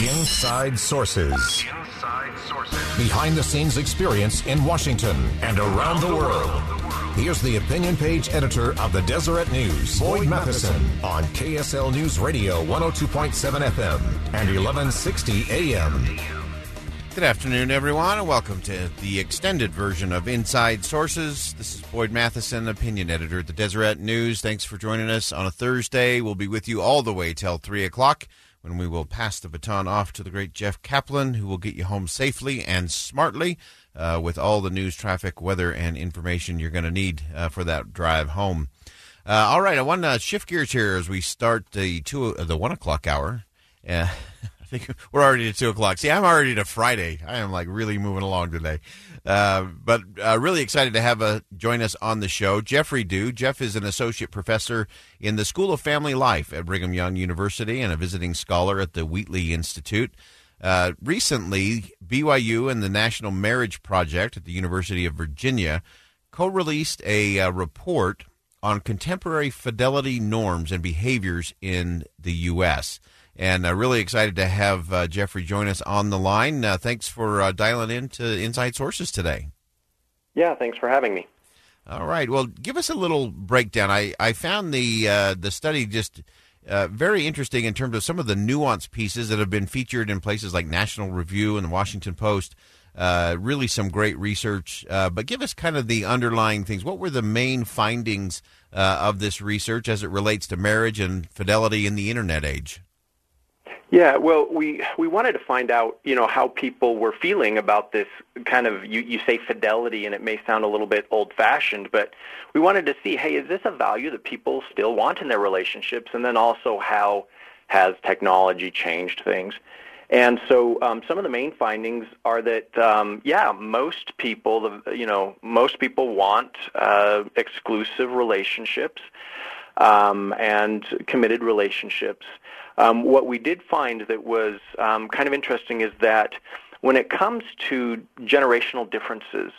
Inside Sources. Behind the scenes experience in Washington and around the world. Here's the opinion page editor of the Deseret News, Boyd Matheson, on KSL News Radio 102.7 FM and 1160 AM. Good afternoon, everyone, and welcome to the extended version of Inside Sources. This is Boyd Matheson, opinion editor at the Deseret News. Thanks for joining us on a Thursday. We'll be with you all the way till 3 o'clock when we will pass the baton off to the great Jeff Caplan, who will get you home safely and smartly uh, with all the news, traffic, weather, and information you're going to need uh, for that drive home. Uh, all right, I want to shift gears here as we start the two uh, the one o'clock hour. We're already at two o'clock. See, I'm already to Friday. I am like really moving along today. Uh, but uh, really excited to have uh, join us on the show, Jeffrey Dew. Jeff is an associate professor in the School of Family Life at Brigham Young University and a visiting scholar at the Wheatley Institute. Uh, recently, BYU and the National Marriage Project at the University of Virginia co-released a uh, report on contemporary fidelity norms and behaviors in the U.S. And uh, really excited to have uh, Jeffrey join us on the line. Uh, thanks for uh, dialing in to Inside Sources today. Yeah, thanks for having me. All right. Well, give us a little breakdown. I, I found the uh, the study just uh, very interesting in terms of some of the nuanced pieces that have been featured in places like National Review and the Washington Post. really, some great research. but give us kind of the underlying things. What were the main findings of this research as it relates to marriage and fidelity in the internet age? Yeah, well, we we wanted to find out, you know, how people were feeling about this kind of you you say fidelity, and it may sound a little bit old-fashioned, but we wanted to see, hey, is this a value that people still want in their relationships, and then also how has technology changed things? And so, um, some of the main findings are that, um, yeah, most people, the, you know, most people want uh, exclusive relationships um, and committed relationships. Um, what we did find that was um, kind of interesting is that when it comes to generational differences,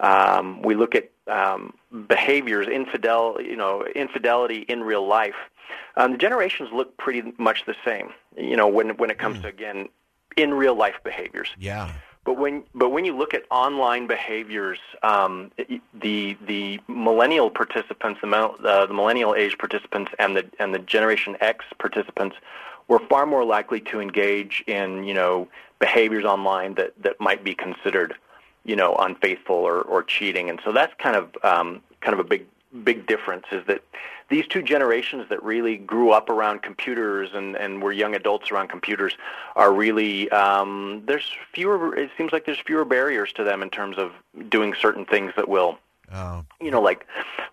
um, we look at um, behaviors, infidel, you know, infidelity in real life. Um, the generations look pretty much the same. You know, when when it comes mm. to again in real life behaviors. Yeah. But when but when you look at online behaviors, um, the the millennial participants, the, uh, the millennial age participants, and the and the Generation X participants were far more likely to engage in you know behaviors online that that might be considered you know unfaithful or or cheating, and so that's kind of um, kind of a big big difference is that these two generations that really grew up around computers and, and were young adults around computers are really um, there's fewer it seems like there's fewer barriers to them in terms of doing certain things that will oh. you know like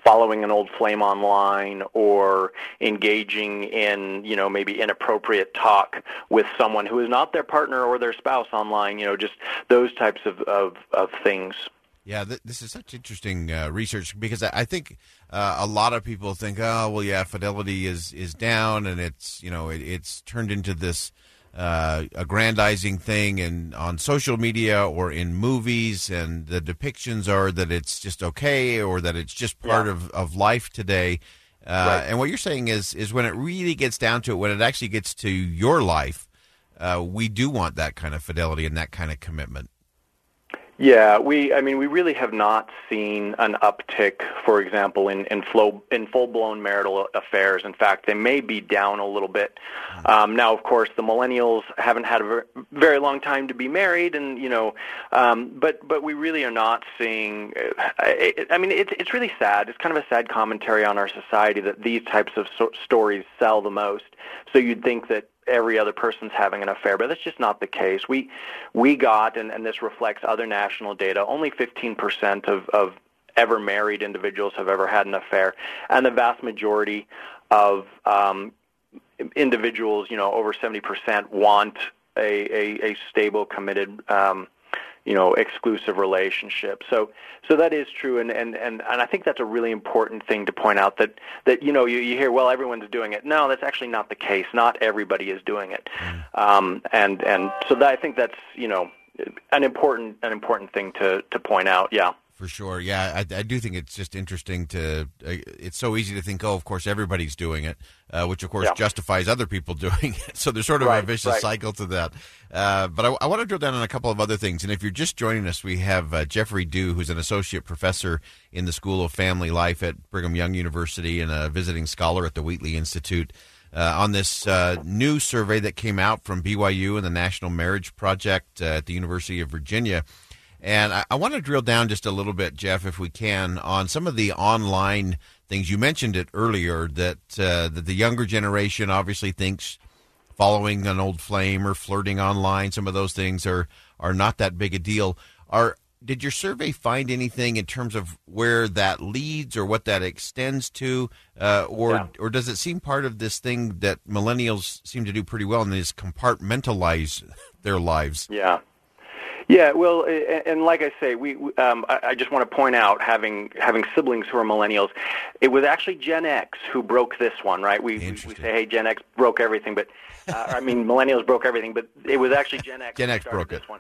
following an old flame online or engaging in you know maybe inappropriate talk with someone who is not their partner or their spouse online you know just those types of, of, of things yeah, th- this is such interesting uh, research because I, I think uh, a lot of people think, oh, well, yeah, fidelity is is down, and it's you know it, it's turned into this uh, aggrandizing thing, and on social media or in movies, and the depictions are that it's just okay or that it's just part yeah. of, of life today. Uh, right. And what you're saying is is when it really gets down to it, when it actually gets to your life, uh, we do want that kind of fidelity and that kind of commitment. Yeah, we. I mean, we really have not seen an uptick, for example, in in, flow, in full-blown marital affairs. In fact, they may be down a little bit. Hmm. Um, now, of course, the millennials haven't had a very long time to be married, and you know, um, but but we really are not seeing. I, uh, I mean, it's it's really sad. It's kind of a sad commentary on our society that these types of so- stories sell the most. So you'd think that every other person's having an affair, but that's just not the case. We we got, and, and this reflects other national data, only 15% of, of ever married individuals have ever had an affair, and the vast majority of um, individuals, you know, over 70% want a, a, a stable, committed, um, you know, exclusive relationship. So, so that is true, and, and, and, and I think that's a really important thing to point out that, that you know, you, you hear, well, everyone's doing it. No, that's actually not the case. Not everybody is doing it. Um, and, and so that, I think that's, you know, an important, an important thing to, to point out. Yeah. For sure, yeah, I, I do think it's just interesting to. Uh, it's so easy to think, oh, of course everybody's doing it, uh, which of course Yeah. justifies other people doing it. So there's sort of a vicious right. cycle to that. Uh, but I, I want to drill down on a couple of other things. And if you're just joining us, we have uh, Jeffrey Dew, who's an associate professor in the School of Family Life at Brigham Young University and a visiting scholar at the Wheatley Institute. Uh, on this uh, new survey that came out from BYU and the National Marriage Project uh, at the University of Virginia. And I, I want to drill down just a little bit, Jeff, if we can, on some of the online things. You mentioned it earlier that uh, that the younger generation obviously thinks following an old flame or flirting online, some of those things are are not that big a deal. Are did your survey find anything in terms of where that leads or what that extends to, uh, or Yeah. or does it seem part of this thing that millennials seem to do pretty well and is compartmentalize their lives? Yeah. Yeah, well, and like I say, we um, I just want to point out, having having siblings who are millennials, it was actually Gen X who broke this one, right? We we, say, hey, Gen X broke everything, but uh, I mean, millennials broke everything, but it was actually Gen X. Gen X broke it. this one.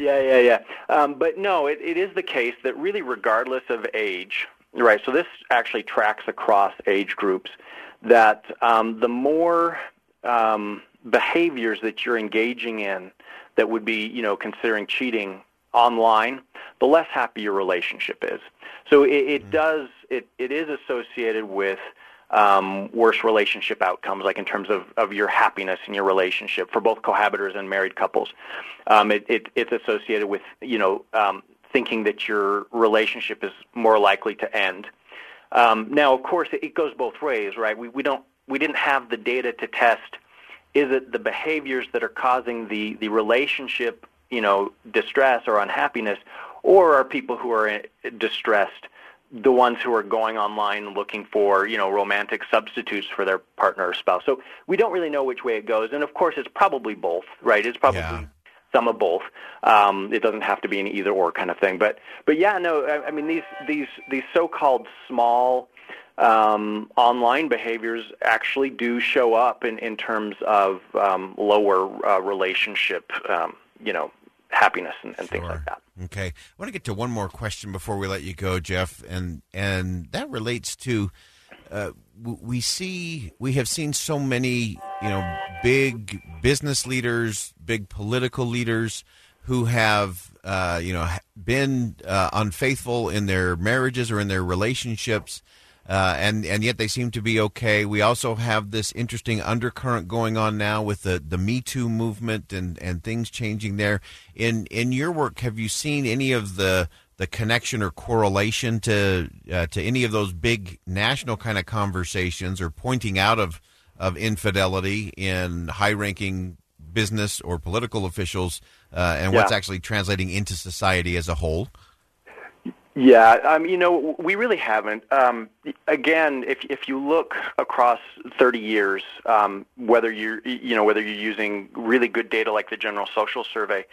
yeah, yeah, yeah. Um, but no, it, it is the case that really, regardless of age, right? So this actually tracks across age groups. That um, the more um, behaviors that you're engaging in that would be, you know, considering cheating online, the less happy your relationship is. So it, it does, it, it is associated with um, worse relationship outcomes, like in terms of, of your happiness in your relationship for both cohabitors and married couples. Um, it, it, it's associated with, you know, um, thinking that your relationship is more likely to end. Um, now, of course, it, it goes both ways, right? We, we don't, we didn't have the data to test is it the behaviors that are causing the, the relationship, you know, distress or unhappiness, or are people who are eh, distressed the ones who are going online looking for, you know, romantic substitutes for their partner or spouse? So we don't really know which way it goes, and of course, it's probably both, right? It's probably Yeah. some of both. Um, it doesn't have to be an either or kind of thing, but but yeah, no, I, I mean these these these so-called small um, online behaviors actually do show up in, in terms of um, lower uh, relationship, um, you know, happiness and, and things like that. Okay, I want to get to one more question before we let you go, Jeff, and and that relates to uh, we see we have seen so many you know big business leaders, big political leaders who have uh, you know been uh, unfaithful in their marriages or in their relationships. Uh, and and yet they seem to be okay. We also have this interesting undercurrent going on now with the, the Me Too movement and, and things changing there. In in your work, have you seen any of the the connection or correlation to uh, to any of those big national kind of conversations or pointing out of of infidelity in high ranking business or political officials uh, and what's actually translating into society as a whole? Yeah, um, you know, we really haven't. Um, again, if if you look across 30 years, um, whether you're you know whether you're using really good data like the General Social Survey,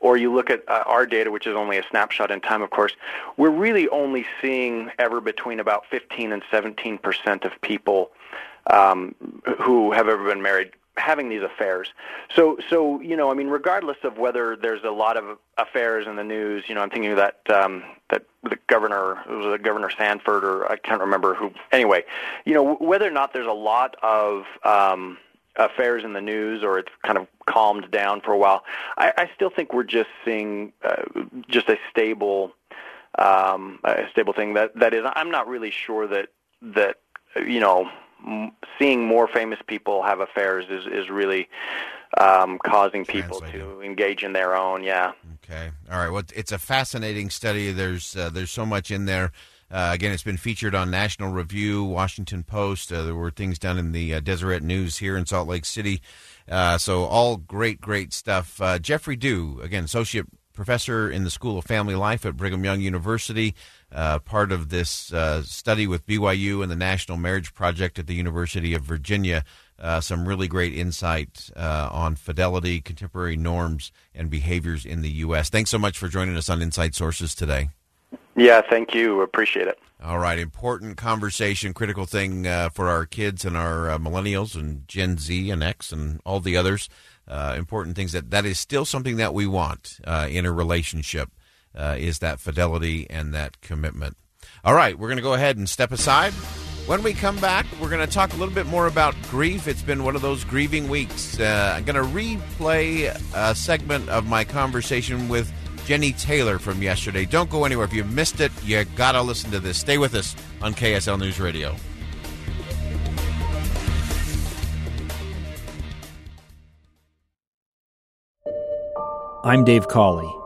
or you look at uh, our data, which is only a snapshot in time, of course, we're really only seeing ever between about 15 and 17 percent of people um, who have ever been married having these affairs. So, so you know, I mean, regardless of whether there's a lot of affairs in the news, you know, I'm thinking of that um, that the governor it was a Governor Sanford or I can't remember who. Anyway, you know, whether or not there's a lot of um, affairs in the news or it's kind of calmed down for a while, I, I still think we're just seeing uh, just a stable um, a stable thing. That that is, I'm not really sure that that you know seeing more famous people have affairs is is really um, causing people to engage in their own. Yeah. Okay. All right. Well, it's a fascinating study. There's uh, there's so much in there. Uh, again, it's been featured on National Review, Washington Post. Uh, there were things done in the uh, Deseret News here in Salt Lake City. Uh, so all great, great stuff. Uh, Jeffrey Dew, again, associate professor in the School of Family Life at Brigham Young University, uh, part of this uh, study with BYU and the National Marriage Project at the University of Virginia. uh, some really great insight uh, on fidelity, contemporary norms, and behaviors in the U.S. Thanks so much for joining us on Inside Sources today. Yeah, thank you. Appreciate it. All right, important conversation, critical thing uh, for our kids and our uh, millennials and Gen Z and X and all the others. Uh, important things that that is still something that we want uh, in a relationship uh, is that fidelity and that commitment. All right, we're going to go ahead and step aside. When we come back, we're going to talk a little bit more about grief. It's been one of those grieving weeks. Uh, I'm going to replay a segment of my conversation with Jennie Taylor from yesterday. Don't go anywhere. If you missed it, you got to listen to this. Stay with us on KSL News Radio. I'm Dave Cawley,